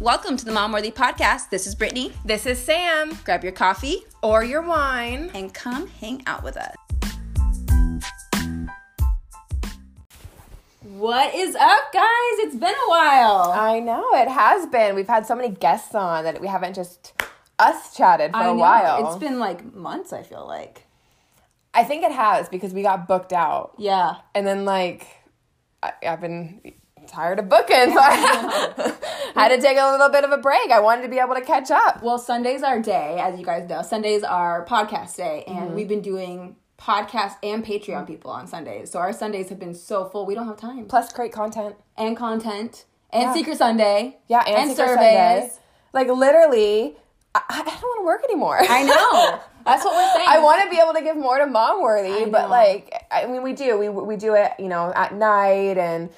Welcome to the Mom Worthy Podcast. This is Brittany. This is Sam. Grab your coffee Or your wine. and come hang out with us. What is up, guys? It's been a while. I know, it has been. We've had so many guests on that we haven't just us chatted for I a know. while. It's been like months, I feel like. I think it has because we got booked out. Yeah. And then, like, I, I've been tired of booking, so I had to take a little bit of a break. I wanted to be able to catch up. Well, Sunday's our day, as you guys know. Sundays are podcast day, and Mm-hmm. we've been doing podcast and Patreon people on Sundays. So our Sundays have been so full, we don't have time. Plus, create content. And content, and Yeah. Secret Sunday. Yeah, and, surveys. Sunday. Like, literally, I, I don't want to work anymore. I know. That's what we're saying. I want to be able to give more to mom worthy, but like I mean we do. We we do it, you know, at night and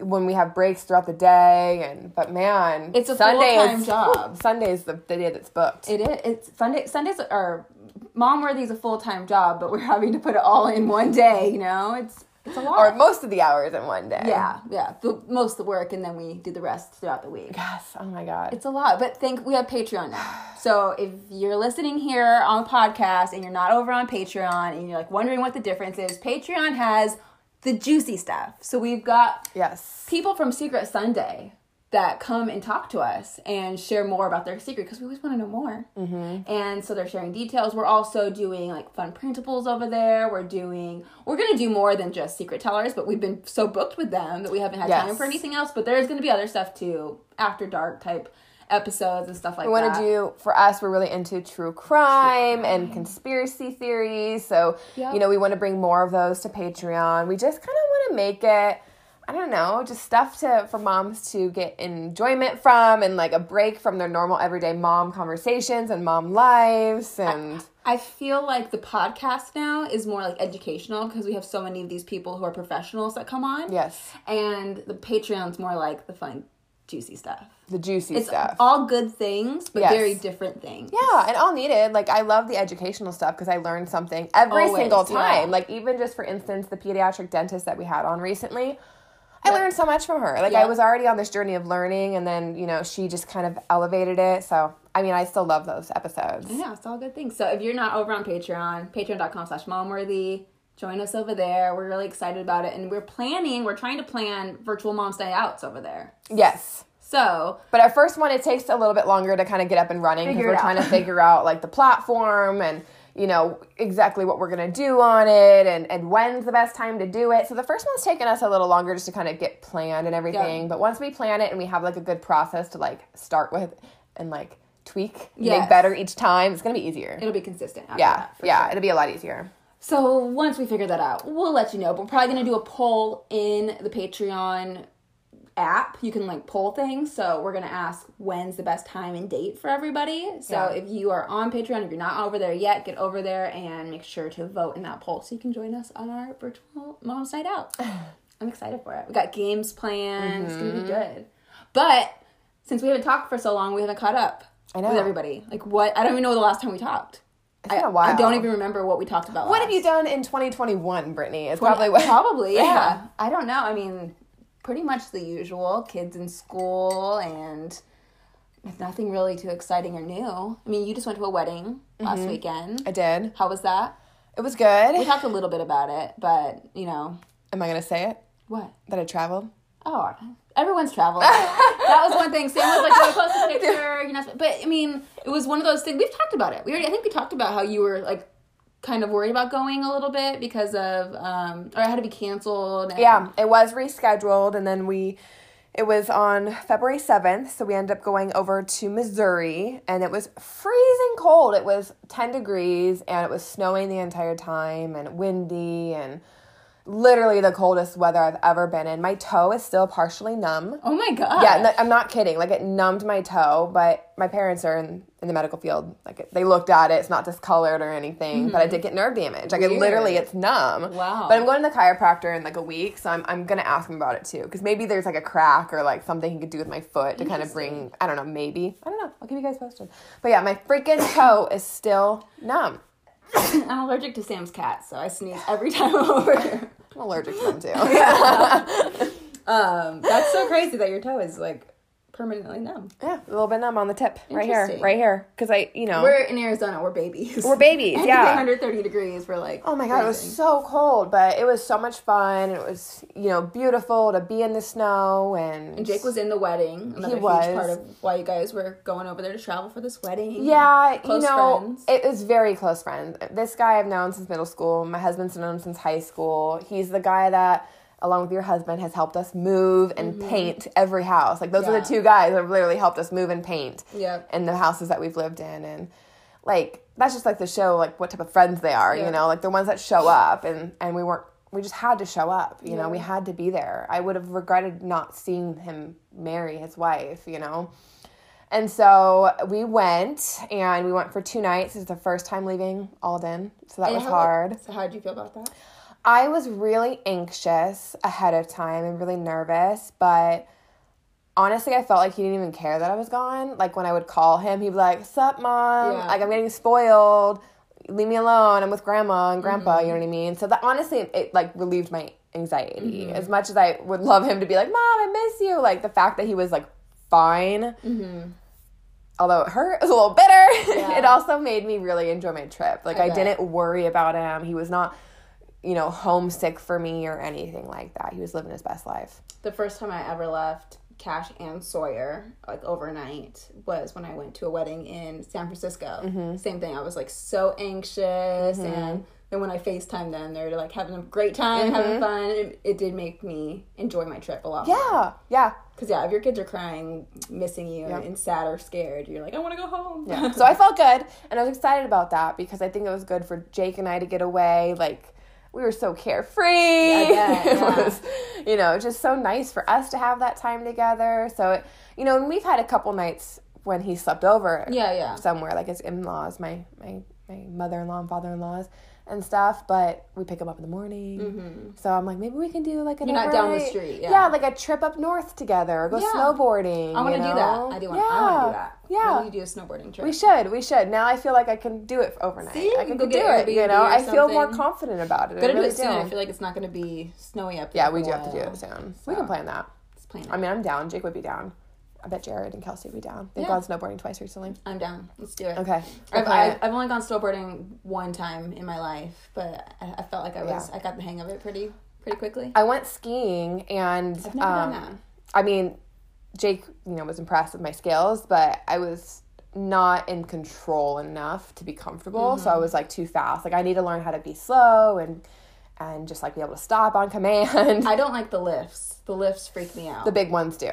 when we have breaks throughout the day and but man, It's a Sunday full-time is job. Sunday is the, the day that's booked. It is. It's Sunday. Sundays are mom worthy is a full time job, but we're having to put it all in one day. You know, it's it's a lot. or most of the hours in one day. yeah, yeah. The, most of the work, and then we do the rest throughout the week. Yes. Oh my god. It's a lot, but think we have Patreon now. So if you're listening here on the podcast and you're not over on Patreon and you're like wondering what the difference is, Patreon has the juicy stuff. So we've got yes. people from Secret Sunday that come and talk to us and share more about their secret because we always want to know more. Mm-hmm. And so they're sharing details. We're also doing like fun printables over there. We're doing, we're going to do more than just secret tellers, but we've been so booked with them that we haven't had Yes. time for anything else. But there's going to be other stuff too, after dark type episodes and stuff like that. We want to do for us. We're really into true crime and conspiracy theories. So Yep. you know, we want to bring more of those to Patreon. We just kind of want to make it. I don't know, just stuff to for moms to get enjoyment from, and like a break from their normal everyday mom conversations and mom lives. And I feel like the podcast now is more like educational because we have so many of these people who are professionals that come on. yes, And the Patreon's more like the fun, juicy stuff. the juicy It's stuff. all good things, but Yes. very different things. Yeah, and all needed. Like I love the educational stuff because I learned something every Always, single yeah. time. Like even just for instance, the pediatric dentist that we had on recently, I learned so much from her. Like I was already on this journey of learning, and then you know she just kind of elevated it. So I mean, I still love those episodes. Yeah, it's all good things. So if you're not over on Patreon, patreon.com slash momworthy, join us over there. We're really excited about it. And we're planning, we're trying to plan virtual mom's day outs over there. Yes. So But our first one, it takes a little bit longer to kind of get up and running because we're trying to figure out like the platform and you know exactly what we're gonna do on it and and when's the best time to do it. So the first one's taken us a little longer just to kind of get planned and everything. Yeah. But once we plan it and we have like a good process to like start with and like tweak, Yes. make better each time, it's gonna be easier. it'll be consistent. Yeah, that, yeah, sure. it'll be a lot easier. So once we figure that out, we'll let you know. But we're probably gonna do a poll in the Patreon app. You can like poll things. So we're gonna ask when's the best time and date for everybody. So Yeah. if you are on Patreon, if you're not over there yet, get over there and make sure to vote in that poll so you can join us on our virtual mom's night out. I'm excited for it. We got games planned. It's gonna be mm-hmm. good. But since we haven't talked for so long, we haven't caught up I know. with everybody. Like what? I don't even know the last time we talked. It's been I, a while. I don't even remember what we talked about. What last. have you done in 2021, Brittany? It's probably what. Probably, yeah. Yeah. I don't know. I mean, pretty much the usual. Kids in school and nothing really too exciting or new. I mean, you just went to a wedding last mm-hmm. weekend. I did. How was that? It was good. We talked a little bit about it, but you know Am I gonna say it? what? That I traveled? Oh, everyone's traveled. that was one thing. Sam was like, "Oh, post a picture." You're not, but I mean, it was one of those things. We've talked about it. We already, I think, we talked about how you were like kind of worried about going a little bit because of, um, or it had to be canceled. and- Yeah, it was rescheduled, and then we. It was on February 7th, so we ended up going over to Missouri, and it was freezing cold. It was 10 degrees, and it was snowing the entire time, and windy, and literally the coldest weather I've ever been in. My toe is still partially numb. Oh my god. Yeah, no, I'm not kidding. Like it numbed my toe, but my parents are in, in the medical field. Like they looked at it. It's not discolored or anything, but I did get nerve damage. Like it literally, it's numb. Wow. But I'm going to the chiropractor in like a week, so I'm I'm gonna ask him about it too, because maybe there's like a crack or like something he could do with my foot to kind of bring. I don't know. Maybe I don't know. I'll keep you guys posted. But yeah, my freaking toe is still numb. I'm allergic to Sam's cat, so I sneeze every time I'm over here. I'm allergic to them too. Um, that's so crazy that your toe is like permanently numb. Yeah, a little bit numb on the tip, right here, right here, because I, you know, We're in Arizona. We're babies. We're babies, yeah. 130 degrees. We're like. Oh my god, it was so cold, but it was so much fun. It was, you know, beautiful to be in the snow and, And Jake was in the wedding. Another huge was. part of why you guys were going over there to travel for this wedding. Yeah, Close you know, friends. it was very close friends. This guy I've known since middle school. My husband's known him since high school. He's the guy that, along with your husband, has helped us move and paint every house. Like those are Mm-hmm. The two guys that have literally helped us move and paint. Yep. in the houses that we've lived in and like that's just like the show like what type of friends they are Yeah. you know like the ones that show up and and we weren't we just had to show up you know we had to be there i would have regretted not seeing him marry his wife you know and so we went and we went for two nights it's the first time leaving alden so that And was how- hard So how did you feel about that? I was really anxious ahead of time and really nervous, but honestly, I felt like he didn't even care that I was gone. Like when I would call him, he'd be like, "Sup, mom? Yeah. Like I'm getting spoiled. Leave me alone. I'm with grandma and grandpa." Mm-hmm. You know what I mean? So that honestly, it like relieved my anxiety. Mm-hmm. As much as I would love him to be like, "Mom, I miss you," like the fact that he was like fine. Although it hurt, it was a little bitter. Yeah. it also made me really enjoy my trip. Like I I, didn't worry about him. He was not, you know, homesick for me or anything like that. He was living his best life. The first time I ever left Cash and Sawyer, like overnight, was when I went to a wedding in San Francisco. Mm-hmm. Same thing. I was like so anxious, and then when I FaceTimed them, they're like having a great time, having fun. It, it did make me enjoy my trip a lot more. Mm-hmm. Yeah, yeah, Because, yeah, if your kids are crying, missing you, and sad or scared, you're like, I want to go home. yeah. so I felt good, and I was excited about that because I think it was good for Jake and I to get away. Like we were so carefree. bet, it yeah. was, you know, just so nice for us to have that time together. So, it, you know, and we've had a couple nights when he slept over. yeah, yeah. somewhere, like his in laws, my my my mother in law and father in laws and stuff. But we pick him up in the morning. So I'm like, maybe we can do like an Mm-hmm. You're not down the street, yeah. like a trip up north together, or go Yeah. snowboarding. I want to do that. I do want. Yeah. I want to do that. Yeah. Maybe do a snowboarding trip. We should, we should. Now I feel like I can do it overnight. See? I can Go do it. You know, I feel more confident about it. I Gotta really do it soon. I feel like it's not going to be snowy up. Yeah, we do have to do it soon. We can plan that. Plan it. I mean, I'm down. Jake would be down. I bet Jared and Kelsey would be down. They've Yeah. gone snowboarding twice recently. I'm down. Let's do it. Okay. we'll I've, I've. I've only gone snowboarding one time in my life, but I, I felt like I was Yeah. I got the hang of it pretty pretty quickly. I went skiing and I've never um, done that. I mean, Jake, you know, was impressed with my skills, but I was not in control enough to be comfortable. So I Mm-hmm. was like too fast. Like I need to learn how to be slow and and just like be able to stop on command. I don't like the lifts. The lifts freak me out. the big ones do.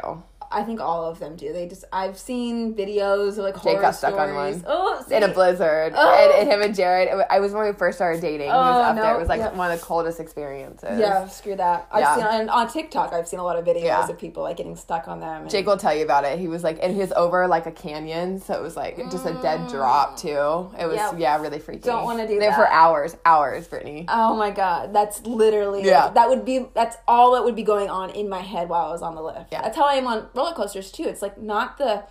I think all of them do. They just I've seen videos of like Jake horror got stuck on stories. one. Oh, In a blizzard, Oh. and, and him and Jared. it I was when we first started dating. he was Oh, up there. no, It was like yep. one of the coldest experiences. Yeah, screw that. I've Yeah. seen on, on TikTok. I've seen a lot of videos Yeah. of people like getting stuck on them. and- Jake will tell you about it. He was like, and he was over like a canyon, so it was like just a dead mm. drop too. It was Yep. yeah, really freaky. Don't wanna do that. There for hours, hours, Brittany. Oh my god, that's literally Yeah. that would be that's all that would be going on in my head while I was on the lift. Yeah. That's how I am on roller coasters too. It's like not the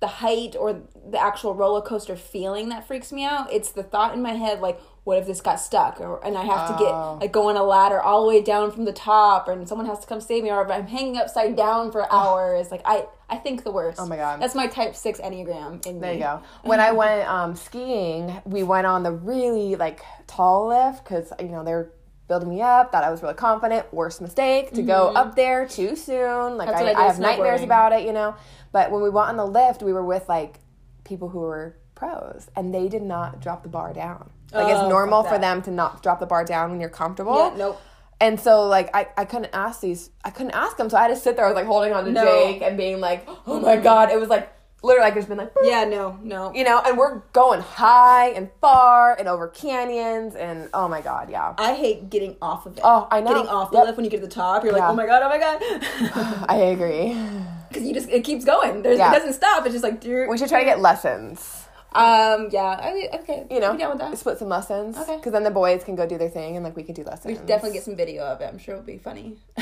the height or the actual roller coaster feeling that freaks me out. It's the thought in my head like what if this got stuck or and I have to Oh. get like go on a ladder all the way down from the top and someone has to come save me or if I'm hanging upside down for hours. Like I I think the worst. Oh my God. That's my type 6 enneagram in There me. you go. When I went um, skiing, we went on the really like tall lift because you know they were building me up. Thought I was really confident. Worst mistake to go up there too soon. Like Mm-hmm. I, I I have nightmares about it, you know. But when we went on the lift, we were with like people who were pros, and they did not drop the bar down. Like it's Oh, normal for them to not drop the bar down when you're comfortable. Yeah, nope. And so like I, I couldn't ask these I couldn't ask them so I had to sit there I was like holding on to No. Jake and being like oh my god it was like literally like it's been like boop, Yeah, no, no. you know and we're going high and far and over canyons and oh my god yeah I hate getting off of it. Oh, I know. Getting off the Yep. lift when you get to the top, you're like, Yeah. oh my god, oh my god, I agree because you just it keeps going. There's Yeah. it doesn't stop. It's just like, we should try to get lessons um, yeah, I mean, okay, you know down with that. split some lessons Okay. because then the boys can go do their thing and like we can do lessons We should definitely get some video of it. I'm sure it'll be funny.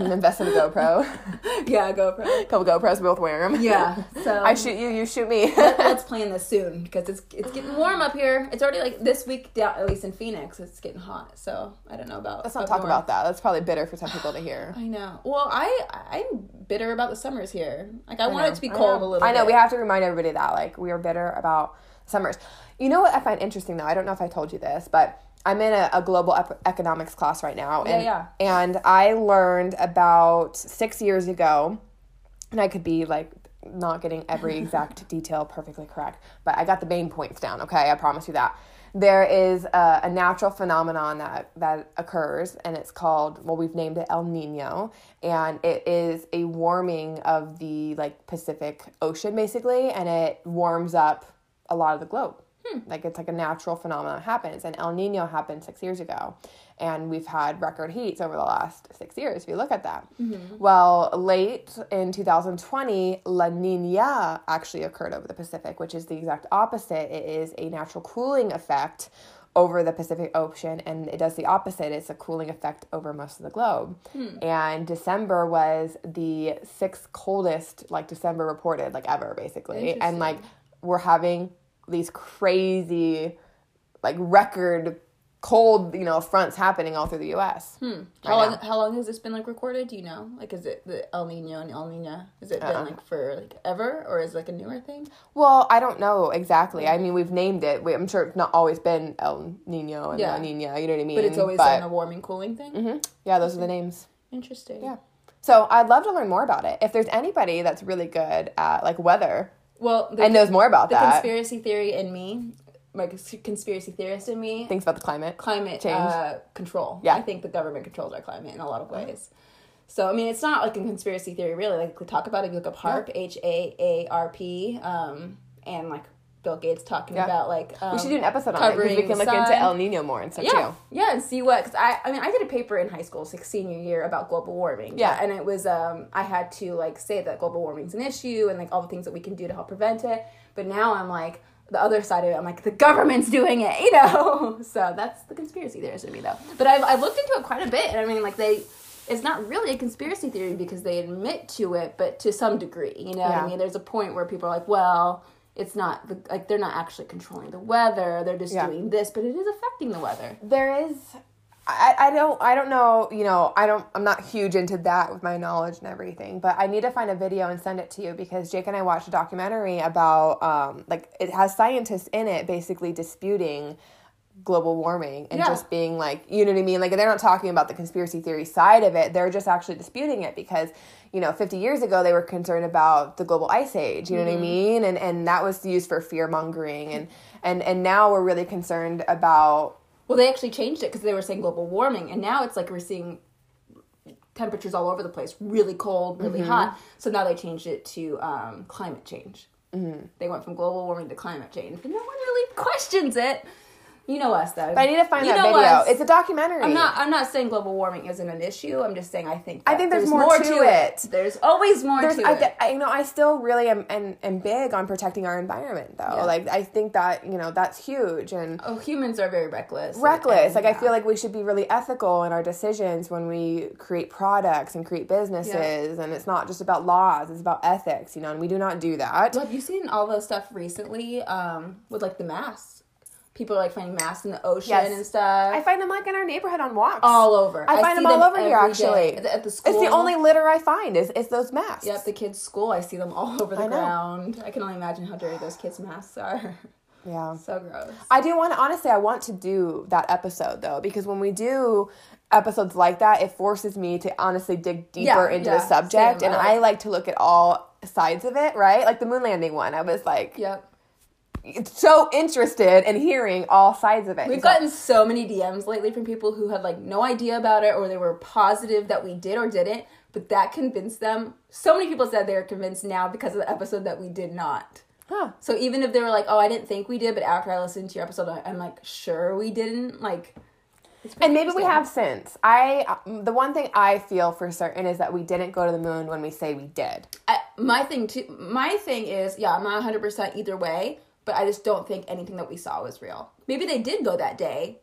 invest in a GoPro yeah, GoPro. couple GoPros we both wear them Yeah, so I shoot you you shoot me let's plan this soon because it's it's getting warm up here. It's already like this week down at least in Phoenix. It's getting hot, so I don't know about. let's not talk north. about that that's probably bitter for some people to hear I know. Well, I I'm bitter about the summers here. Like I, want know, it to be I cold know. a little. I know bit. we have to remind everybody that like we are bitter about summers. You know what I find interesting though? I don't know if I told you this, but I'm in a, a global ep- economics class right now, and yeah. and I learned about six years ago, and I could be like not getting every exact detail perfectly correct, but I got the main points down. Okay, I promise you that. There is a, a natural phenomenon that that occurs, and it's called well, we've named it El Nino, and it is a warming of the like Pacific Ocean, basically, and it warms up a lot of the globe. Hmm. Like it's like a natural phenomenon. That happens, and El Nino happened six years ago, and we've had record heats over the last six years. If you look at that, mm-hmm. well, late in 2020, La Nina actually occurred over the Pacific, which is the exact opposite. It is a natural cooling effect over the Pacific Ocean, and it does the opposite. It's a cooling effect over most of the globe. Hmm. And December was the sixth coldest, like December reported, like ever, basically. And like we're having these crazy, like record cold, you know, fronts happening all through the U.S. How right long? now. How long has this been like recorded? Do you know? Like, is it the El Nino and El Nina? Has it Uh-uh. been like for like ever, or is it like a newer thing? Well, I don't know exactly. I mean, we've named it. We, I'm sure it's not always been El Nino and Yeah. La Nina. You know what I mean? But it's always been a warming, cooling thing. Mhm. yeah, those are the names. Interesting. Yeah. So I'd love to learn more about it. If there's anybody that's really good at like weather Well, the, and knows more about the that, conspiracy theory in me, my conspiracy theorist in me, thinks about the climate. climate Change. Uh, control. Yeah. I think the government controls our climate in a lot of ways. So I mean, it's not like a conspiracy theory, really. Like we talk about it, if you look up HAARP, H A A R P, um, and like Bill Gates talking Yeah. about like um, We should do an episode on it because we can look into. El Nino more and stuff yeah, too. yeah, and see what because I I mean I did a paper in high school, like senior year, about global warming. Yeah. and it was um I had to like say that global warming's an issue and like all the things that we can do to help prevent it. But now I'm like the other side of it. I'm like the government's doing it, you know. so that's the conspiracy theorist in me though. But I've I've looked into it quite a bit, and I mean like they. It's not really a conspiracy theory because they admit to it, but to some degree, you know what Yeah. I mean. There's a point where people are like, "Well, it's not the, like they're not actually controlling the weather; they're just Yeah. doing this, but it is affecting the weather." There is I, I don't I don't know, you know, I don't I'm not huge into that with my knowledge and everything, but I need to find a video and send it to you because Jake and I watched a documentary about um like it has scientists in it basically disputing global warming and Yeah. just being like you know what I mean? Like they're not talking about the conspiracy theory side of it. They're just actually disputing it because you know 50 years ago they were concerned about the global ice age you know what I mean? And and that was used for fear mongering and and and now we're really concerned about Well, they actually changed it because they were saying global warming, and now it's like we're seeing temperatures all over the place, really cold, really Mm-hmm. hot. So now they changed it to um, climate change. Mm-hmm. They went from global warming to climate change, but no one really questions it. You know us though. But I need to find You that know video. us. It's a documentary. I'm not. I'm not saying global warming isn't an issue. I'm just saying I think. I think there's more to it. There's always more There's, to I, it. I, you know, I still really am, am, am big on protecting our environment, though. Yeah. Like, I think that you know that's huge and oh, humans are very reckless. reckless. and- Like, I feel like we should be really ethical in our decisions when we create products and create businesses, and it's not just about laws; it's about ethics. You know, and we do not do that. Well, have you seen all the stuff recently um, with like the masks? People are like finding masks in the ocean Yes. and stuff. I find them like in our neighborhood on walks. all over. I find them all over here, actually. At the, at the school. It's the only litter I find is is those masks. Yep, the kids' school. I see them all over the I ground. I can only imagine how dirty those kids' masks are. Yeah. so gross. I do want to honestly I want to do that episode though because when we do episodes like that it forces me to honestly dig deeper Yeah, into yeah, the subject same. and I like to look at all sides of it, right? Like the moon landing one. I was like Yep. So interested in hearing all sides of it. We've So- gotten so many DMs lately from people who had like no idea about it or they were positive that we did or didn't, but that convinced them. So many people said they're convinced now because of the episode that we did not. Huh. So even if they were like, "Oh, I didn't think we did," but after I listened to your episode, I'm like, "Sure, we didn't." Like, And maybe we have since. I um, the one thing I feel for certain is that we didn't go to the moon when we say we did. I, my thing too. My thing is, yeah, I'm not 100 percent either way, but I just don't think anything that we saw was real. Maybe they did go that day,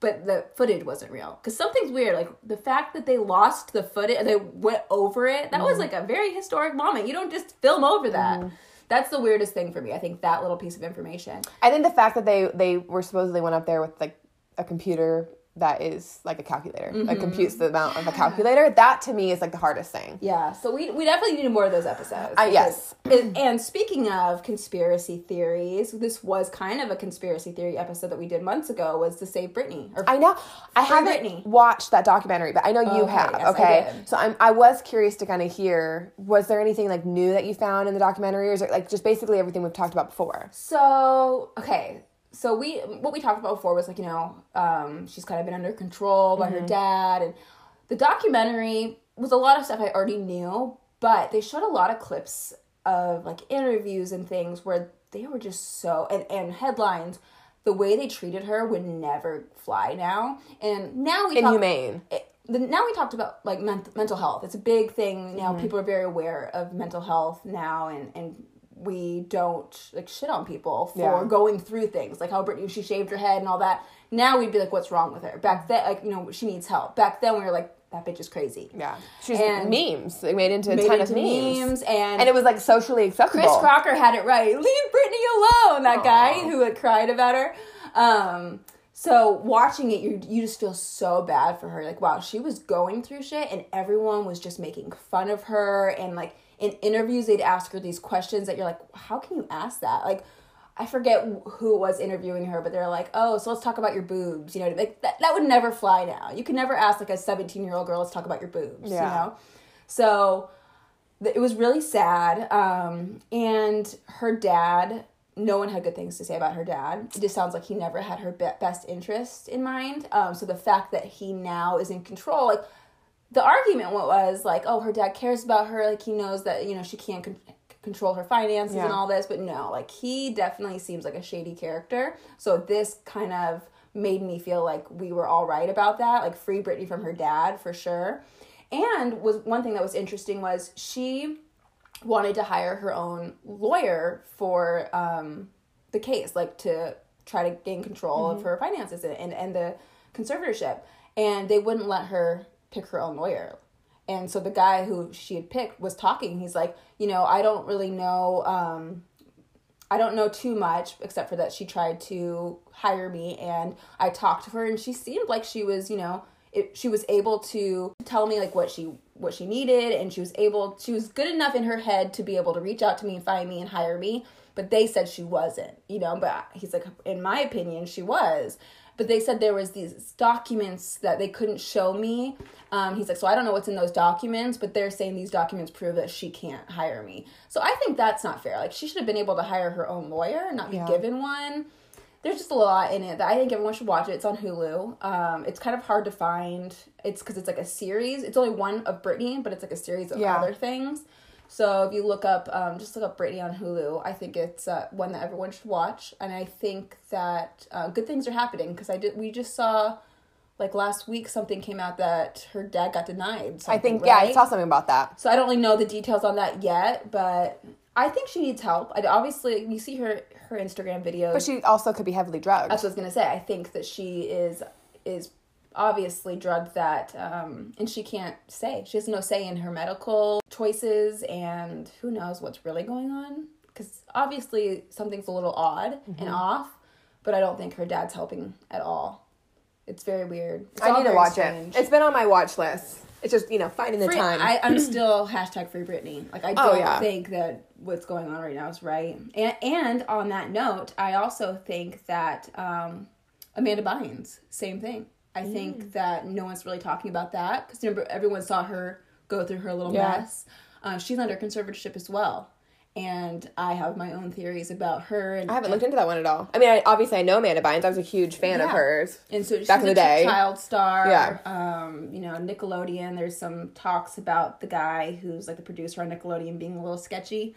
but the footage wasn't real. Because something's weird, like the fact that they lost the footage, and they went over it. That was mm-hmm. like a very historic moment. You don't just film over that. Mm-hmm. That's the weirdest thing for me. I think that little piece of information. I think the fact that they they were supposedly went up there with like a computer that is like a calculator, Mm-hmm. like computes the amount of a calculator. That to me is like the hardest thing. Yeah, so we, we definitely need more of those episodes. Uh, yes. because- and, speaking of conspiracy theories, this was kind of a conspiracy theory episode that we did months ago. Was to save Britney? Or I know. I haven't Britney. watched that documentary, but I know you Okay, have. yes, okay, so I'm. I was curious to kind of hear. Was there anything like new that you found in the documentary, or is it like just basically everything we've talked about before? So okay, so we what we talked about before was like you know um, she's kind of been under control by her dad, and the documentary was a lot of stuff I already knew, but they showed a lot of clips of like interviews and things where they were just so and and headlines. The way they treated her would never fly now, and now we talk- Inhumane. it, the, now we talked about like ment- mental health. It's a big thing now. Mm-hmm. People are very aware of mental health now, and and we don't like shit on people for Yeah. going through things like how Britney she shaved her head and all that. Now we'd be like, what's wrong with her? Back then, like you know, she needs help. Back then, we were like, that bitch is crazy. Yeah, she's And- memes. They made into a Made ton into of memes. memes and and it was like socially acceptable. Chris Crocker had it right. Leave Britney alone. That guy who had cried about her. Um, so watching it, you you just feel so bad for her. Like, wow, she was going through shit, and everyone was just making fun of her. And like in interviews, they'd ask her these questions that you're like, how can you ask that? Like. I forget who was interviewing her, but they're like, "Oh, so let's talk about your boobs." You know, like that, that would never fly now. You can never ask like a seventeen-year-old girl, "Let's talk about your boobs." Yeah. You know, so th- it was really sad. Um, and her dad, no one had good things to say about her dad. It just sounds like he never had her be- best interest in mind. Um, so the fact that he now is in control, like the argument was like, oh, her dad cares about her, like he knows that you know she can't con- control her finances and all this, but no, like he definitely seems like a shady character. So this kind of made me feel like we were all right about that, like free Britney from her dad for sure. And was one thing that was interesting was she wanted to hire her own lawyer for um, the case, like to try to gain control of her finances and, and, and the conservatorship. And they wouldn't let her pick her own lawyer. And so the guy who she had picked was talking. He's like, you know, I don't really know. Um, I don't know too much except for that she tried to hire me and I talked to her and she seemed like she was, you know, it, she was able to tell me like what she what she needed and she was able she was good enough in her head to be able to reach out to me and find me and hire me but they said she wasn't you know but he's like in my opinion she was but they said there was these documents that they couldn't show me um, he's like so i don't know what's in those documents but they're saying these documents prove that she can't hire me so i think that's not fair like she should have been able to hire her own lawyer and not be Yeah. given one there's just a lot in it that I think everyone should watch it. It's on Hulu. Um, it's kind of hard to find. It's because it's like a series. It's only one of Britney, but it's like a series of Yeah. other things. So if you look up, um, just look up Britney on Hulu. I think it's uh, one that everyone should watch, and I think that uh, good things are happening because I did. We just saw, like last week, something came out that her dad got denied. I think yeah, I saw something about that. So I don't really know the details on that yet, but I think she needs help. I obviously you see her her Instagram videos. But she also could be heavily drugged. That's what I was gonna say. I think that she is is obviously drugged that um and she can't say. She has no say in her medical choices and who knows what's really going on cuz obviously something's a little odd Mm-hmm. and off, but I don't think her dad's helping at all. It's very weird. It's I need to watch strange. it. It's been on my watch list. It's just you know finding the Free- time. I, I'm still hashtag free Britney. Like I Oh, don't yeah. think that what's going on right now is right. And and on that note, I also think that um, Amanda Bynes, same thing. I Mm. think that no one's really talking about that because remember everyone saw her go through her little Yeah. mess. Uh, she's under conservatorship as well, and I have my own theories about her. And I haven't looked into that one at all. I mean, I, obviously I know Amanda Bynes. I was a huge fan of hers. And so she's Back in a the day. child star. Yeah. Um, you know, Nickelodeon. There's some talks about the guy who's like the producer on Nickelodeon being a little sketchy,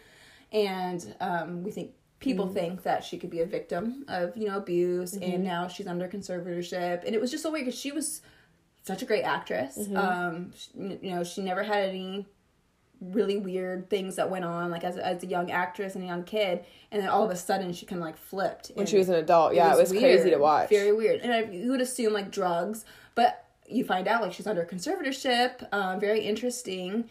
and um, we think people Mm. think that she could be a victim of you know abuse, Mm-hmm. and now she's under conservatorship. And it was just so weird because she was such a great actress. Mm-hmm. Um, she- you know, she never had any really weird things that went on like as, as a young actress and a young kid and then all of a sudden she kind of like flipped When she was an adult, yeah, it was, weird, crazy to watch. Very weird. And I, you would assume like drugs, but you find out like she's under conservatorship. Um, very interesting.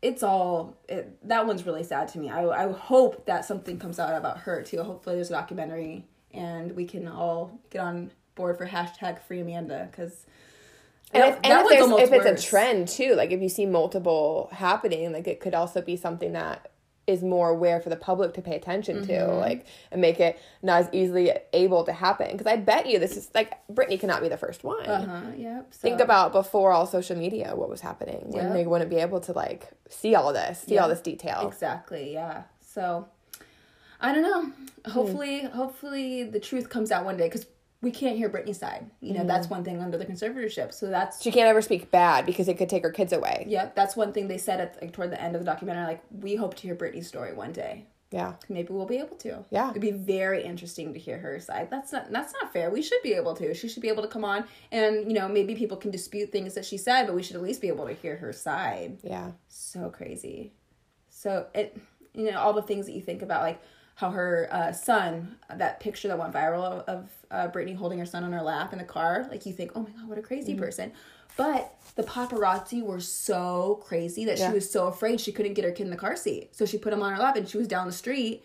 It's all it, that one's really sad to me. I I hope that something comes out about her too. Hopefully there's a documentary and we can all get on board for hashtag free Amanda because. And, if, and if, if it's a trend too, like if you see multiple happening, like it could also be something that is more aware for the public to pay attention to, mm-hmm. like, and make it not as easily able to happen. Because I bet you this is like Britney cannot be the first one. Uh huh. Yep. So. Think about before all social media, what was happening when yep. they wouldn't be able to like see all this, see all this detail. Exactly. Yeah. So, I don't know. Hopefully, hmm. hopefully the truth comes out one day because we can't hear Britney's side. You know, mm-hmm. that's one thing under the conservatorship. So that's she can't ever speak bad because it could take her kids away. Yeah, that's one thing they said at like toward the end of the documentary. Like, we hope to hear Britney's story one day. Yeah, maybe we'll be able to. Yeah, it'd be very interesting to hear her side. That's not that's not fair. We should be able to. She should be able to come on and you know maybe people can dispute things that she said, but we should at least be able to hear her side. Yeah, so crazy. So it you know all the things that you think about like how her uh, son, that picture that went viral of, of uh, Britney holding her son on her lap in the car, like you think, oh my god, what a crazy mm-hmm. person. But the paparazzi were so crazy that yeah. she was so afraid she couldn't get her kid in the car seat. So she put him on her lap and she was down the street,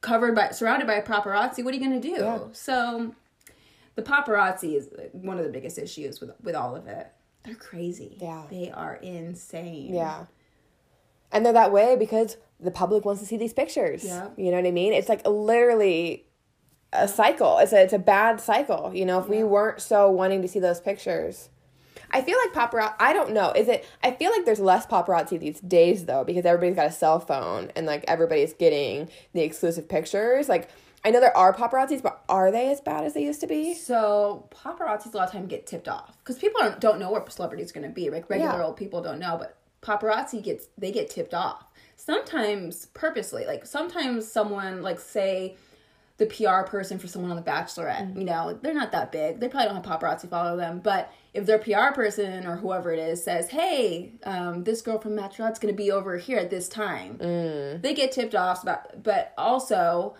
covered by, surrounded by paparazzi. What are you gonna do? Yeah. So the paparazzi is one of the biggest issues with with all of it. They're crazy. Yeah, they are insane. Yeah, and they're that way because the public wants to see these pictures. Yeah. You know what I mean? It's like literally a cycle. It's a it's a bad cycle. You know, if yeah. we weren't so wanting to see those pictures. I feel like paparazzi. I don't know. Is it? I feel like there's less paparazzi these days though, because everybody's got a cell phone and like everybody's getting the exclusive pictures. Like I know there are paparazzis, but are they as bad as they used to be? So paparazzis a lot of time get tipped off because people don't, don't know what celebrity's going to be. Like regular yeah. old people don't know, but paparazzi gets they get tipped off sometimes purposely. Like sometimes someone like say the PR person for someone on The Bachelorette, mm-hmm. you know, they're not that big. They probably don't have paparazzi follow them, but if their PR person or whoever it is says, "Hey, um, this girl from Bachelorette's going to be over here at this time," mm. they get tipped off. About, but also,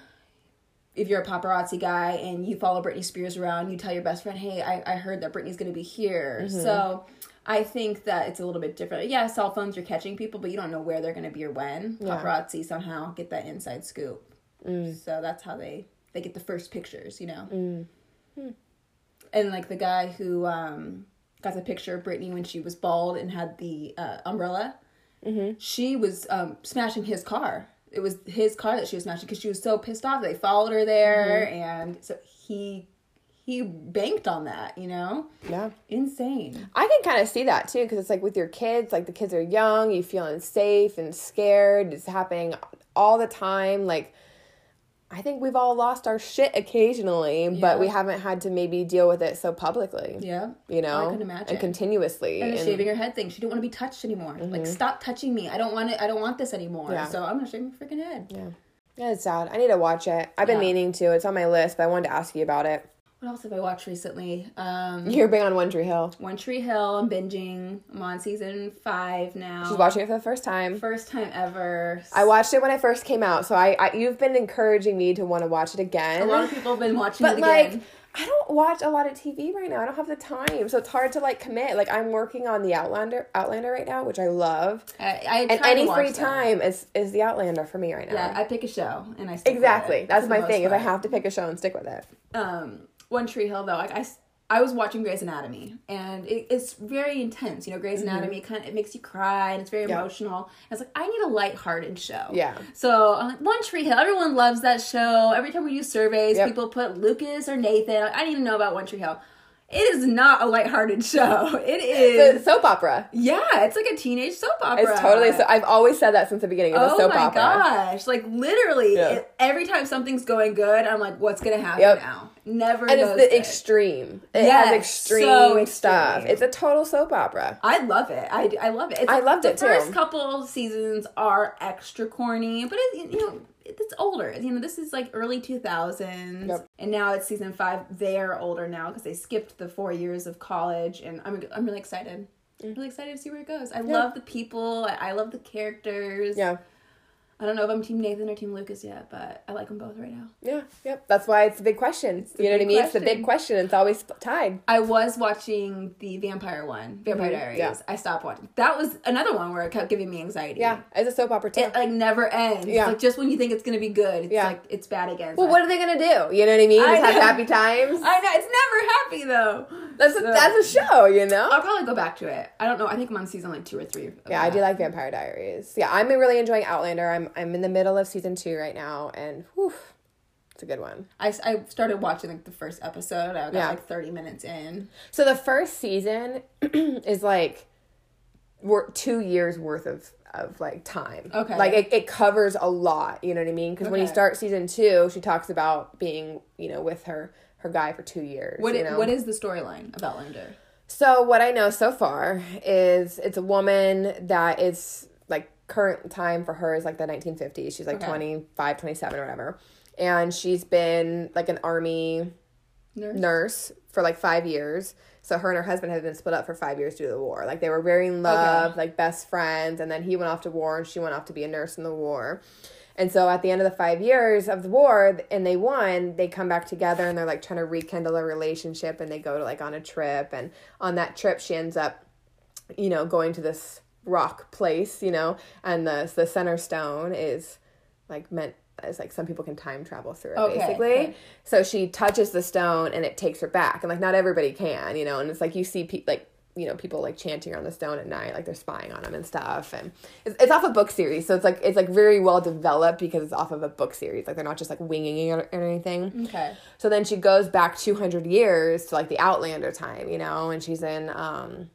if you're a paparazzi guy and you follow Britney Spears around, you tell your best friend, "Hey, I, I heard that Britney's going to be here." Mm-hmm. So I think that it's a little bit different. Yeah, cell phones you're catching people, but you don't know where they're going to be or when. Yeah. Paparazzi somehow get that inside scoop. Mm. So that's how they they get the first pictures, you know. Mm. Hmm. And like the guy who um, got the picture of Britney when she was bald and had the uh, umbrella, mm-hmm. she was um, smashing his car. It was his car that she was smashing because she was so pissed off. They followed her there, mm-hmm. and so he he banked on that, you know? Yeah. Insane. I can kind of see that too because it's like with your kids, like the kids are young, you feel unsafe and scared. It's happening all the time. Like, I think we've all lost our shit occasionally, yeah. but we haven't had to maybe deal with it so publicly. Yeah. You know? I can imagine. And continuously. And, and shaving her head thing. She didn't want to be touched anymore. Mm-hmm. Like, stop touching me. I don't want it. I don't want this anymore. Yeah. So I'm going to shave my freaking head. Yeah. Yeah, it's sad. I need to watch it. I've been yeah. meaning to. It's on my list, but I wanted to ask you about it. What else have I watched recently? Um, You're big on One Tree Hill. One Tree Hill. I'm binging. I'm on season five now. She's watching it for the first time. First time ever. I watched it when it first came out, so I, I you've been encouraging me to want to watch it again. A lot of people have been watching but it again. Like, I don't watch a lot of TV right now. I don't have the time, so it's hard to like commit. Like I'm working on the Outlander, Outlander right now, which I love. I, I and any free time is is the Outlander for me right now. Yeah, I pick a show and I exactly. That's my thing. Part. Is I have to pick a show and stick with it. Um, one Tree Hill, though, I, I, I was watching Grey's Anatomy, and it, it's very intense. You know, Grey's mm-hmm. Anatomy kind of it makes you cry, and it's very yeah. emotional. And was like I need a lighthearted show. Yeah. So I'm like One Tree Hill. Everyone loves that show. Every time we do surveys, yep. people put Lucas or Nathan. I need to know about One Tree Hill. It is not a lighthearted show. It is it's a soap opera. Yeah, it's like a teenage soap opera. It's totally. So, I've always said that since the beginning. It's oh a soap my opera. gosh! Like literally, yeah. it, every time something's going good, I'm like, "What's gonna happen yep. now?" Never. And it's the good. extreme. It yes, has extreme, so extreme stuff. It's a total soap opera. I love it. I, I love it. It's, I loved it too. The first couple seasons are extra corny, but it, you know it's older. You know, this is like early 2000s. Yep. And now it's season five. They're older now because they skipped the four years of college. And I'm, I'm really excited. I'm really excited to see where it goes. I yeah. love the people. I, I love the characters. Yeah. I don't know if I'm Team Nathan or Team Lucas yet, but I like them both right now. Yeah, yep. That's why it's a big question. the you know what I mean? It's the question. big question. It's always tied. I was watching the vampire one, Vampire Diaries. Mm-hmm. yeah. I stopped watching. That was another one where it kept giving me anxiety. Yeah, it's a soap opera too. It like never ends. Yeah. Like just when you think it's gonna be good, it's Yeah. like it's bad again. well, what are they gonna do? You know what I mean? I Just have happy times. I know it's never happy though. That's a, that's a show, you know. I'll probably go back to it. I don't know. I think I'm on season like two or three. Yeah, I do like Vampire Diaries. Yeah, I'm really enjoying Outlander. I'm I'm in the middle of season two right now, and whew, it's a good one. I, I started watching like the first episode. I got Yeah. like 30 minutes in. So the first season is like wor- two years worth of of like time. Okay. Like it, it covers a lot. You know what I mean? Because when you start season two, she talks about being you know with her her guy for two years. What you know? what is the storyline of Outlander? So what I know so far is it's a woman that is current time for her is like the 1950s. She's like Okay. 25, 27 or whatever. And she's been like an army Nurse? nurse for like 5 years. So her and her husband had been split up for 5 years due to the war. Like they were very in love, like best friends and then he went off to war and she went off to be a nurse in the war. And so at the end of the five years of the war, and they won, they come back together and they're like trying to rekindle a relationship and they go to like on a trip. And on that trip, she ends up, you know, going to this rock place, you know, and the, the center stone is like meant as like some people can time travel through it Okay, basically. okay. So she touches the stone and it takes her back. And like not everybody can, you know, and it's like you see people like, you know, people like chanting on the stone at night, like they're spying on them and stuff. And it's, it's off a book series, so it's like it's like very well developed because it's off of a book series. Like they're not just like winging it or, or anything. Okay. So then she goes back 200 years to like the Outlander time, you know, and she's in um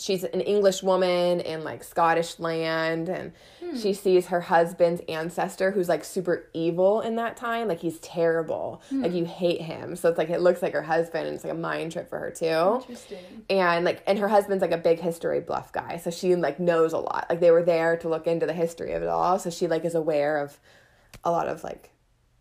she's an English woman in like Scottish land and she hmm. sees her husband's ancestor who's like super evil in that time, like he's terrible. Hmm. Like you hate him. So it's like it looks like her husband and it's like a mind trip for her too. Interesting. and like and her husband's like a big history bluff guy. So she like knows a lot. Like they were there to look into the history of it all. So she like is aware of a lot of like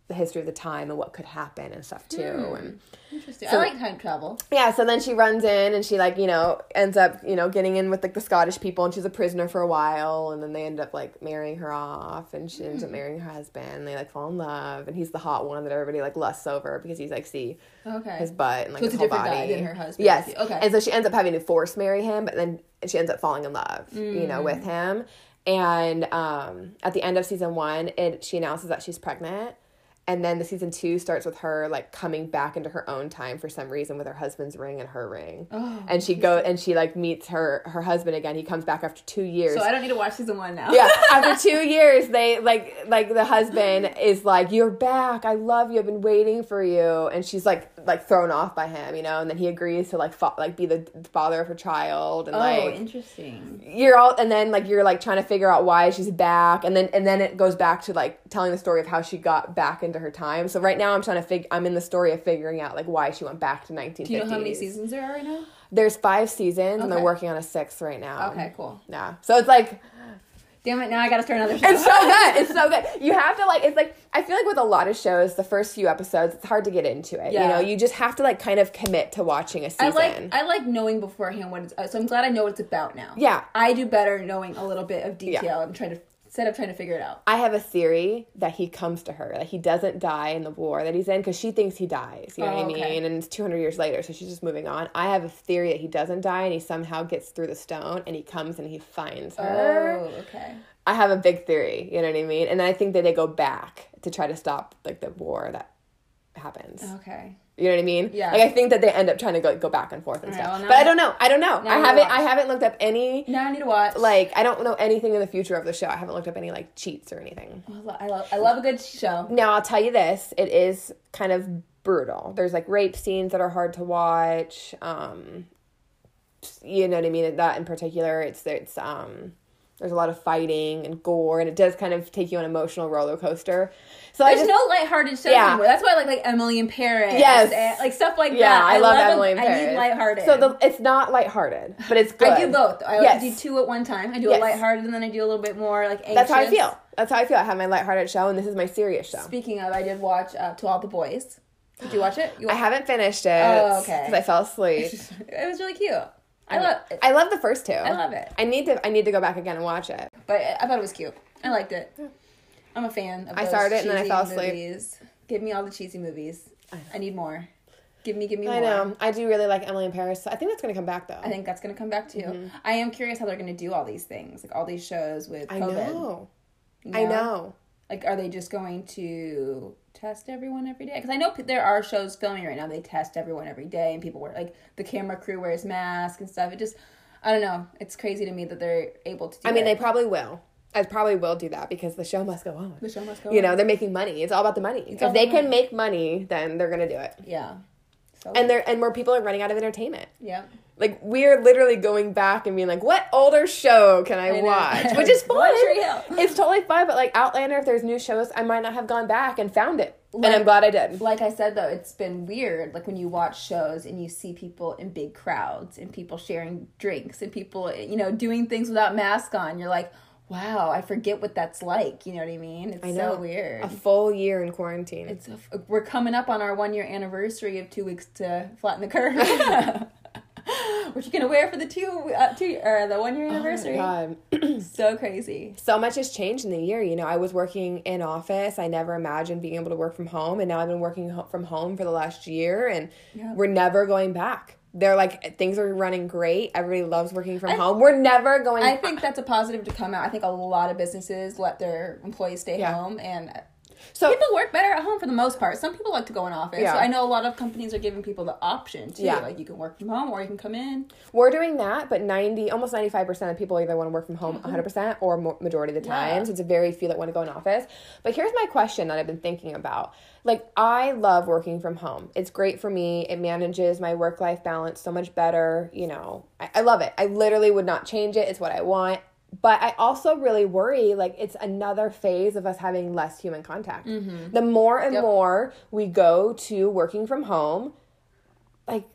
the history of the time and what could happen and stuff too and Interesting. So- I like time travel. yeah so then she runs in and she like you know ends up you know getting in with like the scottish people and she's a prisoner for a while and then they end up like marrying her off and she ends up marrying her husband and they like fall in love and he's the hot one that everybody like lusts over because he's like see Okay. his butt and like So his whole body. than her husband. Yes. Okay. And so she ends up having to force marry him, but then she ends up falling in love, you know, Mm. with him. And um, at the end of season one, it she announces that she's pregnant. And then the season two starts with her like coming back into her own time for some reason with her husband's ring and her ring. Oh, and she go and she like meets her her husband again. He comes back after two years So I don't need to watch season one now. yeah after two years they like like the husband is like you're back i love you i've been waiting for you and she's like like thrown off by him you know and then he agrees to like fa- like be the father of her child and Oh, like interesting. you're all and then like you're like trying to figure out why she's back and then and then it goes back to like telling the story of how she got back into her time so right now i'm trying to figure i'm in the story of figuring out like why she went back to 1950s Do you know how many seasons there are right now? there's five seasons and they're working on a sixth right now Okay, cool. yeah so it's like Damn it! Now I gotta start another show. it's so good. It's so good. You have to like. It's like I feel like with a lot of shows, the first few episodes, it's hard to get into it. Yeah. You know, you just have to like kind of commit to watching a season. I like I like knowing beforehand what it's. So I'm glad I know what it's about now. Yeah. I do better knowing a little bit of detail Yeah. and trying to instead of trying to figure it out. I have a theory that he comes to her, that he doesn't die in the war that he's in, because she thinks he dies. You know Oh, what I oh, okay. mean? And it's 200 years later, so she's just moving on. I have a theory that he doesn't die, and he somehow gets through the stone, and he comes and he finds her. Oh, okay. I have a big theory. You know what I mean? And I think that they go back to try to stop like the war that happens. Okay. You know what I mean? Yeah. Like I think that they end up trying to go, go back and forth and Alright, stuff. well, but I don't know. I don't know. now I haven't. I haven't looked up any. Now I need to watch. Like I don't know anything in the future of the show. I haven't looked up any like cheats or anything. I love, I love I love a good show. Now I'll tell you this: it is kind of brutal. There's like rape scenes that are hard to watch. Um, you know what I mean? That in particular, it's it's um. There's a lot of fighting and gore, and it does kind of take you on an emotional roller coaster. So I There's just no lighthearted shows Yeah. anymore. That's why I like like Emily in Paris. Yes. and, like stuff like yeah, that. I, love, a- Emily in I Paris. need lighthearted. So the, it's not lighthearted, but it's good. I do both. I Yes. do two at one time. I do Yes. a lighthearted and then I do a little bit more like anxious. That's how I feel. That's how I feel. I have my lighthearted show, and this is my serious show. Speaking of, I did watch uh, To All the Boys. Did you watch it? You I haven't finished it Oh, okay. because I fell asleep. it was really cute. I love. I love the first two. I love it. I need to. I need to go back again and watch it. But I thought it was cute. I liked it. I'm a fan of I those started it and then I cheesy fell asleep. Movies. Give me all the cheesy movies. I, need more. Give me, give me more. I know. I do really like Emily in Paris. I think that's going to come back though. I think that's gonna come back too. Mm-hmm. I am curious how they're gonna do all these things, like all these shows with I COVID. know. you I know. Like, are they just going to test everyone every day? Because I know there are shows filming right now. They test everyone every day, and people wear like the camera crew wears masks and stuff. It just, I don't know. It's crazy to me that they're able to. do I mean, it. they probably will. I probably will do that because the show must go on. the show must go. On. You on. know, they're making money. It's all about the money. if they about can money. make money, then they're gonna do it. yeah. So And they're and more people are running out of entertainment. yeah. Like we're literally going back and being like, what older show can I, I watch? Which is fun. It's totally fun. But like Outlander, if there's new shows, I might not have gone back and found it, and I'm glad I did. like I said though, it's been weird. Like when you watch shows and you see people in big crowds and people sharing drinks and people, you know, doing things without mask on. You're like, wow, I forget what that's like. You know what I mean? It's I so weird. A full year in quarantine. It's a f we're coming up on our one year anniversary of two weeks to flatten the curve. what you gonna wear for the two uh, two or the one year anniversary? Oh so crazy. so much has changed in the year. You know, I was working in office. I never imagined being able to work from home, and now I've been working ho- from home for the last year, and we're never going back. They're like things are running great. Everybody loves working from home. We're never going. I think that's a positive to come out. I think a lot of businesses let their employees stay Yeah. home and so. people work better at home for the most part. Some people like to go in office. Yeah. So I know a lot of companies are giving people the option too. Yeah. Like you can work from home or you can come in. We're doing that, but 90, almost 95% of people either want to work from home mm-hmm. 100% or mo- majority of the Yeah. time. So it's a very few that want to go in office. But here's my question that I've been thinking about. Like, I love working from home. It's great for me. It manages my work life balance so much better. You know, I, I love it. I literally would not change it. It's what I want. But I also really worry like it's another phase of us having less human contact. Mm-hmm. The more and Yep. more we go to working from home, like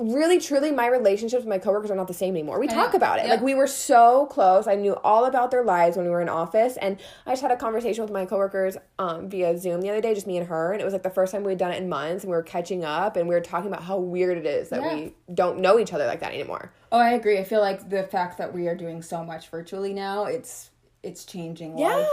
really truly my relationships with my coworkers are not the same anymore. We talk know. about it. Yeah. Like we were so close. I knew all about their lives when we were in office and I just had a conversation with my coworkers um, via Zoom the other day, just me and her, and it was like the first time we'd done it in months and we were catching up and we were talking about how weird it is that Yeah. we don't know each other like that anymore. Oh, I agree. I feel like the fact that we are doing so much virtually now, it's it's changing Yeah.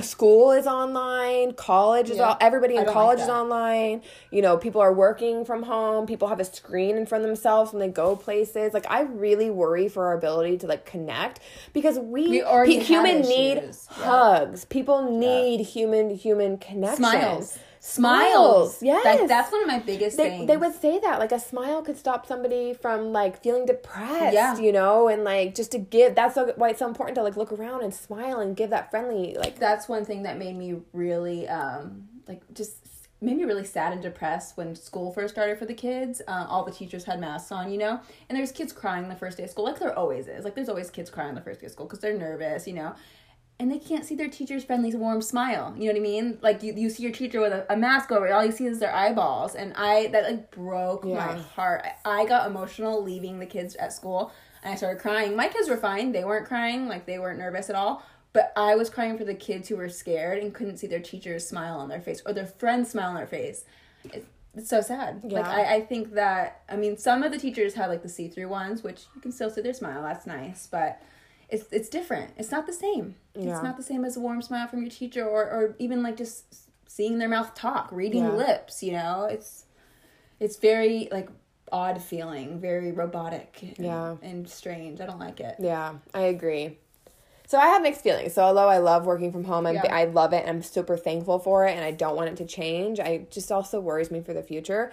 School is online, college is Yeah. all everybody in college like is online. You know, people are working from home, people have a screen in front of themselves when they go places. Like I really worry for our ability to like connect because we, We already have human need. Yeah. hugs. People need human human connection. Smiles. Smiles. Yes. That, that's one of my biggest they, things. they would say that like a smile could stop somebody from like feeling depressed Yeah. you know and like just to give that's why it's so important to like look around and smile and give that friendly like that's one thing that made me really um like just made me really sad and depressed when school first started for the kids uh, all the teachers had masks on you know and there's kids crying the first day of school like there always is like there's always kids crying the first day of school because they're nervous you know and they can't see their teacher's friendly warm smile. You know what i mean? Like you, you see your teacher with a, a mask over all you see is their eyeballs. And i that like broke my heart. I, I got emotional leaving the kids at school and i started crying. My kids were fine. They weren't crying like they weren't nervous at all. But I was crying for the kids who were scared and couldn't see their teacher's smile on their face or their friend's smile on their face. It, it's so sad. Yeah. Like I, I think that I mean some of the teachers have like the see through ones, which you can still see their smile. That's nice, but it's it's different. It's not the same. Yeah. It's not the same as a warm smile from your teacher or or even like just seeing their mouth talk, reading Yeah. lips. You know, it's it's very like odd feeling, very robotic. And, Yeah. and strange. I don't like it. Yeah, I agree. So I have mixed feelings. So although I love working from home, I'm, Yeah. I love it, and I'm super thankful for it, and I don't want it to change. I just also worries me for the future.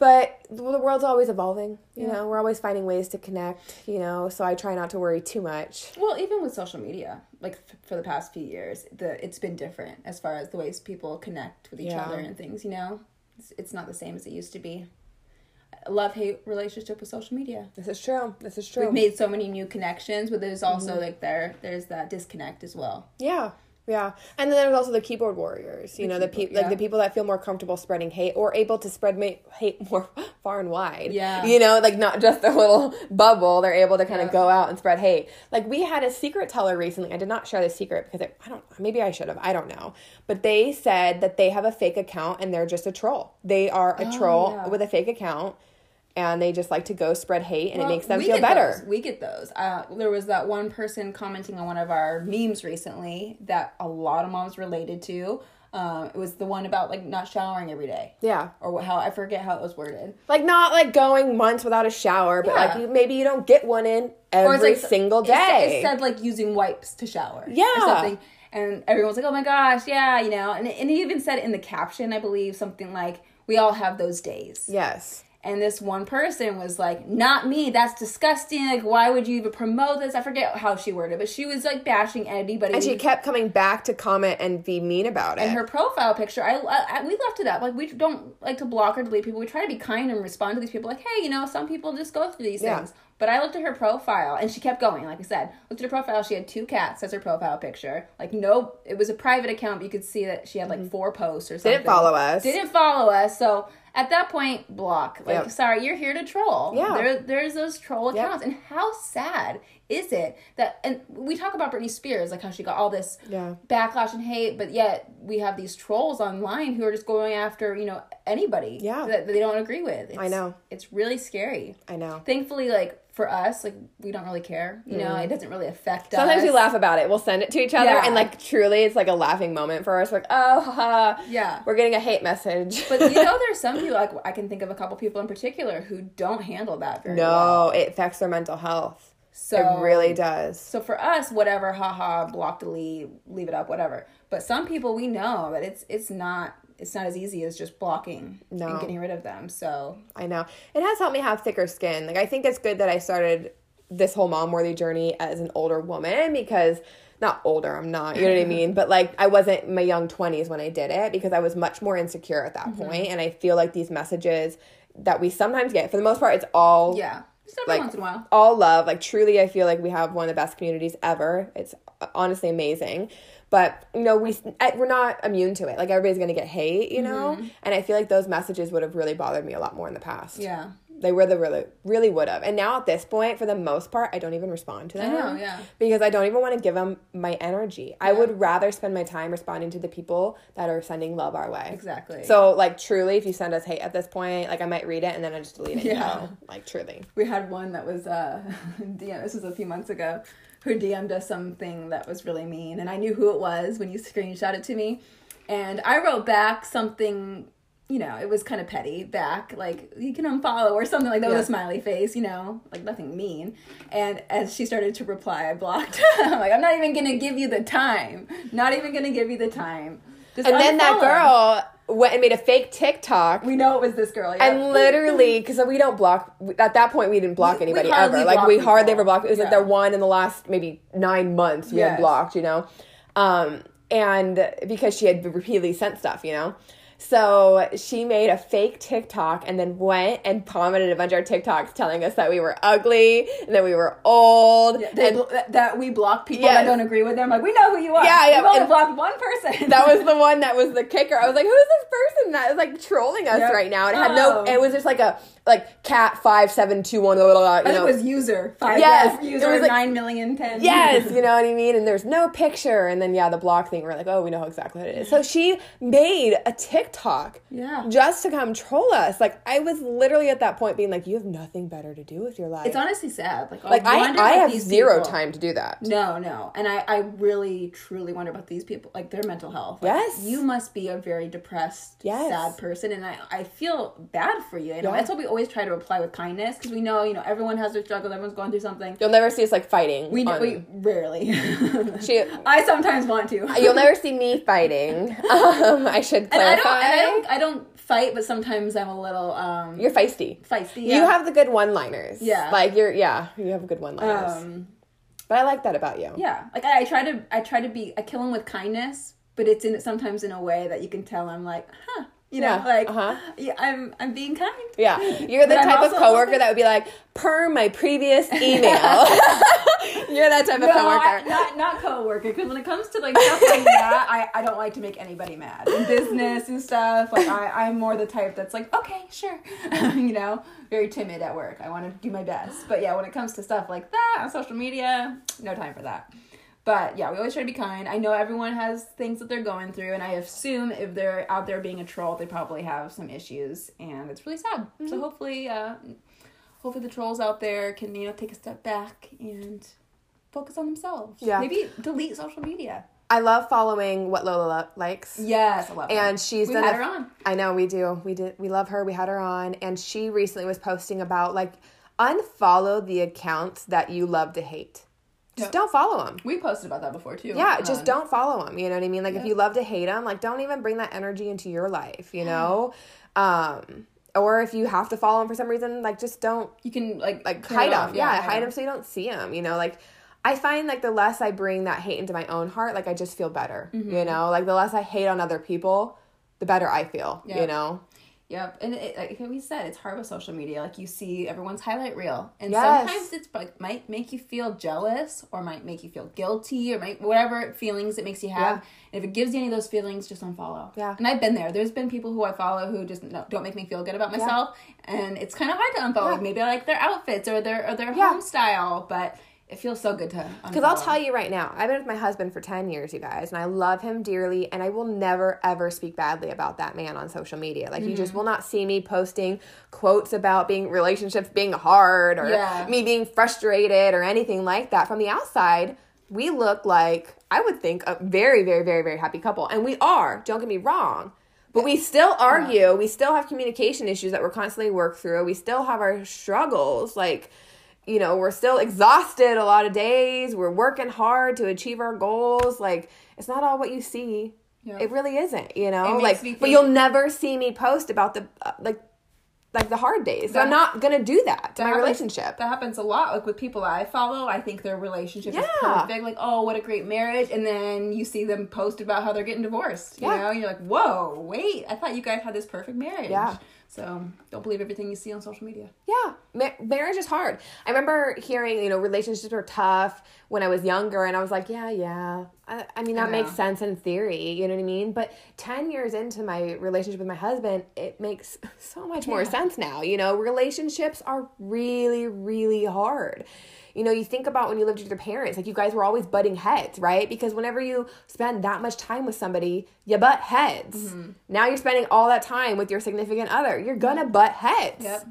But the world's always evolving. You Yeah. know, we're always finding ways to connect. You know, so I try not to worry too much. Well, even with social media, like f- for the past few years, the it's been different as far as the ways people connect with each Yeah. other and things. You know, it's, it's not the same as it used to be. Love hate relationship with social media. This is true. This is true. We've made so many new connections, but there's also Mm-hmm. like there there's that disconnect as well. Yeah. Yeah. And then there's also the keyboard warriors, you know, the keyboard- people like the people that feel more comfortable spreading hate or able to spread ma- hate more far and wide. Yeah. You know, like not just their little bubble, they're able to kind Yeah. of go out and spread hate. Like we had a secret teller recently. I did not share the secret because it, I don't maybe I should have. I don't know. But they said that they have a fake account and they're just a troll. They are a Oh, troll yeah. with a fake account and they just like to go spread hate and Well, it makes them feel better. those. We get those. Uh, there was that one person commenting on one of our memes recently that a lot of moms related to. Um, it was the one about like not showering every day, Yeah. or how I forget how it was worded. Like not like going months without a shower, but Yeah. like you, maybe you don't get one in Or every like- single day. It said like using wipes to shower. Yeah. Or something. And everyone's like, oh my gosh, yeah, you know. And, and he even said in the caption, I believe, something like, we all have those days. yes. And this one person was like, not me, that's disgusting. Like, why would you even promote this? I forget how she worded it, but she was like bashing anybody. And she kept coming back to comment and be mean about it. and her profile picture, I, I, we left it up. Like we don't like to block or delete people. We try to be kind and respond to these people. Like, hey, you know, some people just go through these Yeah. things. But I looked at her profile, and she kept going. Like I said, looked at her profile. She had two cats as her profile picture. Like, no, it was a private account. But you could see that she had like four posts or something. Mm-hmm. Didn't follow us. Didn't follow us. So at that point, block. Like, Yep. sorry, you're here to troll. Yeah. There, there's those troll Yep. accounts, and how sad is it that? And we talk about Britney Spears, like how she got all this Yeah. backlash and hate, but yet we have these trolls online who are just going after you know anybody Yeah. that, that they don't agree with. It's, I know. it's really scary. I know. Thankfully, like for us, like we don't really care. You know, it doesn't really affect us. Mm. Sometimes we laugh about it. We'll send it to each other, Yeah. and like truly, it's like a laughing moment for us. We're like, oh, haha, Yeah. we're getting a hate message. But you know, there's some people like I can think of a couple people in particular who don't handle that very well. no, it affects their mental health. So it really does. So for us, whatever, haha, block, delete, leave it up, whatever. But some people we know that it's it's not it's not as easy as just blocking No. and getting rid of them. So I know. It has helped me have thicker skin. Like I think it's good that I started this whole mom worthy journey as an older woman because not older, I'm not, you know what I mean? But like I wasn't in my young 20s when I did it because I was much more insecure at that Mm-hmm. point. and I feel like these messages that we sometimes get for the most part it's all yeah, like once in a while. all love. Like truly, I feel like we have one of the best communities ever. It's uh, honestly amazing. But you know, we we're not immune to it. Like everybody's gonna get hate, you know. Mm-hmm. And I feel like those messages would have really bothered me a lot more in the past. Yeah. They were the really really would have. And now at this point, for the most part, I don't even respond to them. I know, yeah. Because I don't even want to give them my energy. I would rather spend my time responding to the people that are sending love our way. Exactly. So like truly, if you send us hate at this point, like I might read it and then I just delete it. Yeah. Yeah. Like truly. we had one that was uh DM this was a few months ago who DM'd us something that was really mean and I knew who it was when you screenshot it to me. And I wrote back something you know, it was kind of petty back, like you can unfollow or something like that with a smiley face, you know, like nothing mean. And as she started to reply, I blocked. I'm like, I'm not even gonna give you the time. Not even gonna give you the time. Just And then that girl went and made a fake TikTok. we know it was this girl. Yeah. and literally, because we don't block, at that point, we didn't block We- we anybody hardly ever. Like, we hardly people. ever blocked. It was like Yeah. the one in the last maybe nine months we Yes. had blocked, you know? Um, and because she had repeatedly sent stuff, you know? So she made a fake TikTok and then went and commented a bunch of our TikToks telling us that we were ugly and that we were old. They and bl- that- we block people Yes. that don't agree with them. Like we know who you are. Yeah, yeah, We've only blocked one person. that was the one that was the kicker. I was like, who's this person that is like trolling us Yep. right now? And it had no, Oh. it was just like a, like cat five, seven, two, one, blah, blah, blah, you know. it was user five. Yes, Yes, it user was like- nine million ten. Yes, you know what I mean? And there's no picture. And then, yeah, the block thing, we're like, oh, we know exactly what it is. So she made a TikTok Yeah. just to come troll us. Like, I was literally at that point being like, you have nothing better to do with your life. It's honestly sad. Like, like, I, I have zero people- time to do that. No, no, and I, I really, truly wonder about these people, like their mental health. Like, Yes. you must be a very depressed, Yes. sad person, and I, I feel bad for you. You know, Yeah. that's why we always try to reply with kindness because we know, you know, everyone has their struggles, everyone's going through something. You'll never see us like fighting. We, on- we rarely. She- I sometimes want to. You'll never see me fighting. Um, I should And I clarify. don't, and I don't, I don't fight, but sometimes I'm a little um You're feisty. feisty. You have the good one-liners. Yeah. Like you're yeah, you have good one-liners. um but I like that about you. yeah. Like I, I try to, I try to be, I kill him with kindness, but it's in sometimes in a way that you can tell I'm like, huh, you know, Yeah, like uh-huh. yeah, I'm, I'm being kind. Yeah. You're the But type of coworker that would be like, per my previous email. you're that type of coworker. I, not not coworker. Because when it comes to like stuff like that, I, I don't like to make anybody mad in business and stuff. Like I I'm more the type that's like okay sure, you know, very timid at work. I want to do my best, but yeah, when it comes to stuff like that on social media, no time for that. But yeah, we always try to be kind. I know everyone has things that they're going through, and I assume if they're out there being a troll, they probably have some issues, and it's really sad. Mm-hmm. So hopefully, uh, hopefully the trolls out there can you know take a step back and focus on themselves. Yeah. maybe delete social media. I love following what Lola lo- likes. Yes, I love. And she's we done had a- her on. I know we do. We did. We love her. We had her on, and she recently was posting about like unfollow the accounts that you love to hate. Just don't follow them. We posted about that before too. Yeah, just Um, don't follow them. You know what I mean? Like if you love to hate them, like don't even bring that energy into your life. You know, um, or if you have to follow them for some reason, like just don't You can like like hide them. off. Yeah, hide them so you don't see them. You know, like I find like the less I bring that hate into my own heart, like I just feel better. Mm-hmm. You know, like the less I hate on other people, the better I feel. Yeah. You know. Yep, and it, like we said, it's hard with social media. Like you see everyone's highlight reel, and Yes. sometimes it's like might make you feel jealous, or might make you feel guilty, or might whatever feelings it makes you have. Yeah. And if it gives you any of those feelings, just unfollow. Yeah. And I've been there. There's been people who I follow who just no, don't make me feel good about myself, and it's kind of hard to unfollow. Yeah. Maybe I like their outfits or their or their Yeah. home style, but it feels so good to. Because I'll tell you right now, I've been with my husband for 10 years, you guys, and I love him dearly, and I will never, ever speak badly about that man on social media. Like, you Mm-hmm. just will not see me posting quotes about being relationships being hard or Yeah. me being frustrated or anything like that. From the outside, we look like, I would think, a very, very, very, very happy couple. And we are, don't get me wrong. But we still argue. We still have communication issues that we're constantly work through. We still have our struggles. Like, you know, we're still exhausted a lot of days. We're working hard to achieve our goals. Like, it's not all what you see. Yeah. It really isn't, you know? Like, me but you'll never see me post about the, uh, like, like the hard days. So I'm not gonna do that to my happens- relationship. That happens a lot. Like with people I follow, I think their relationship is Yeah. perfect. Like, oh, what a great marriage, and then you see them post about how they're getting divorced. You Yeah. know, you're like, whoa, wait, I thought you guys had this perfect marriage. Yeah. So don't believe everything you see on social media. Yeah, ma- marriage is hard. I remember hearing, you know, relationships are tough when I was younger, and I was like, yeah, yeah. I, I mean, that makes sense in theory, you know what I mean? But 10 years into my relationship with my husband, it makes so much more sense now. You know, relationships are really, really hard. You know, you think about when you lived with your parents, like you guys were always butting heads, right? Because whenever you spend that much time with somebody, you butt heads. Mm-hmm. Now you're spending all that time with your significant other. You're gonna butt heads. Yep.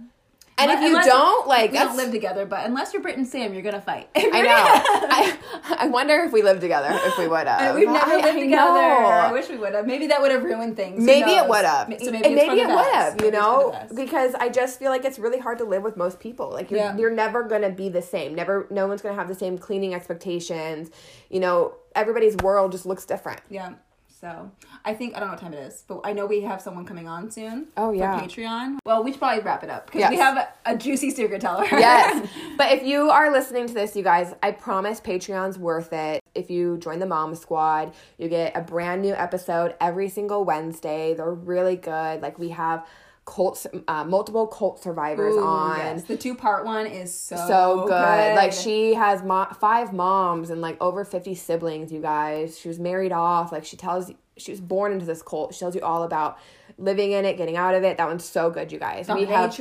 And if you don't, like, we don't live together, but unless you're Brit and Sam, you're gonna fight. I know. I, I wonder if we lived together, if we would have. We've never I- lived I together. I wish we would have. Maybe that would have ruined things. Maybe it would have. So maybe, and it's for maybe it would have, you Maybe it's for know, because I just feel like it's really hard to live with most people. Like you're, Yeah. you're never gonna be the same. Never, no one's gonna have the same cleaning expectations. You know, everybody's world just looks different. Yeah. So I think I don't know what time it is, but I know we have someone coming on soon. Oh, yeah. For Patreon. Well, we should probably wrap it up because we have a, a juicy secret teller. yes. But if you are listening to this, you guys, I promise Patreon's worth it. If you join the Mom Squad, you get a brand new episode every single Wednesday. They're really good. Like we have cult, uh, multiple cult survivors Ooh, on. yes. The two part one is so so good. Like she has mo- five moms and like over 50 siblings, you guys. She was married off. Like she tells she was born into this cult. She tells you all about living in it, getting out of it. That one's so good, you guys. We have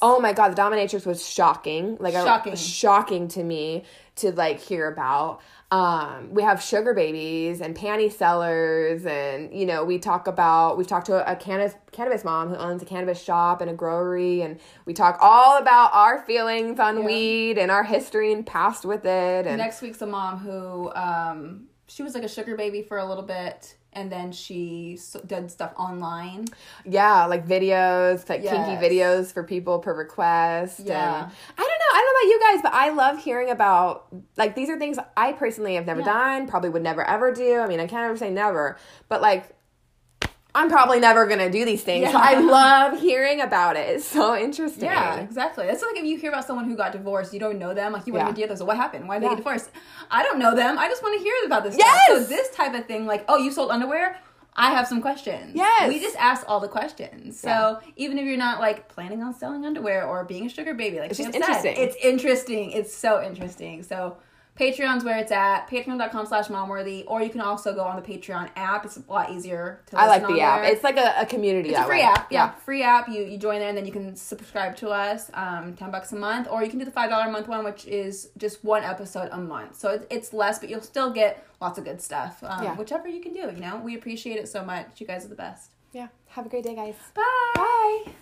Oh my god, the dominatrix was shocking. Like Shocking. shocking to me to like hear about. Um, we have sugar babies and panty sellers, and you know we talk about we've talked to a, cannabis cannabis mom who owns a cannabis shop and a growery, and we talk all about our feelings on Yeah. weed and our history and past with it. And Next week's a mom who um she was like a sugar baby for a little bit. And then she did stuff online. yeah, like videos, like Yes. kinky videos for people per request. Yeah. and I don't know. I don't know about you guys, but I love hearing about like these are things I personally have never Yeah. done, probably would never ever do. I mean, I can't ever say never, but like I'm probably never gonna do these things. So I love hearing about it. It's so interesting. Yeah, exactly. That's like if you hear about someone who got divorced, you don't know them, like you wouldn't Yeah. even deal with. So what happened? Why did they Yeah. get divorced? I don't know them. I just want to hear about this. Yes! Stuff. So this type of thing, like, oh, you sold underwear. I have some questions. Yes. We just ask all the questions. So Yeah. even if you're not like planning on selling underwear or being a sugar baby, like It's just said, interesting. it's interesting. It's so interesting. So Patreon's where it's at. Patreon.com slash momworthy. Or you can also go on the Patreon app. It's a lot easier to I like the app. there. It's like a, a community It's a free way. app. Yeah, free app. You you join there and then you can subscribe to us. Um, ten bucks a month, or you can do the five dollar a month one, which is just one episode a month. So it, it's less, but you'll still get lots of good stuff. Um, Yeah. Whichever you can do. You know, we appreciate it so much. You guys are the best. Yeah. Have a great day, guys. Bye. Bye.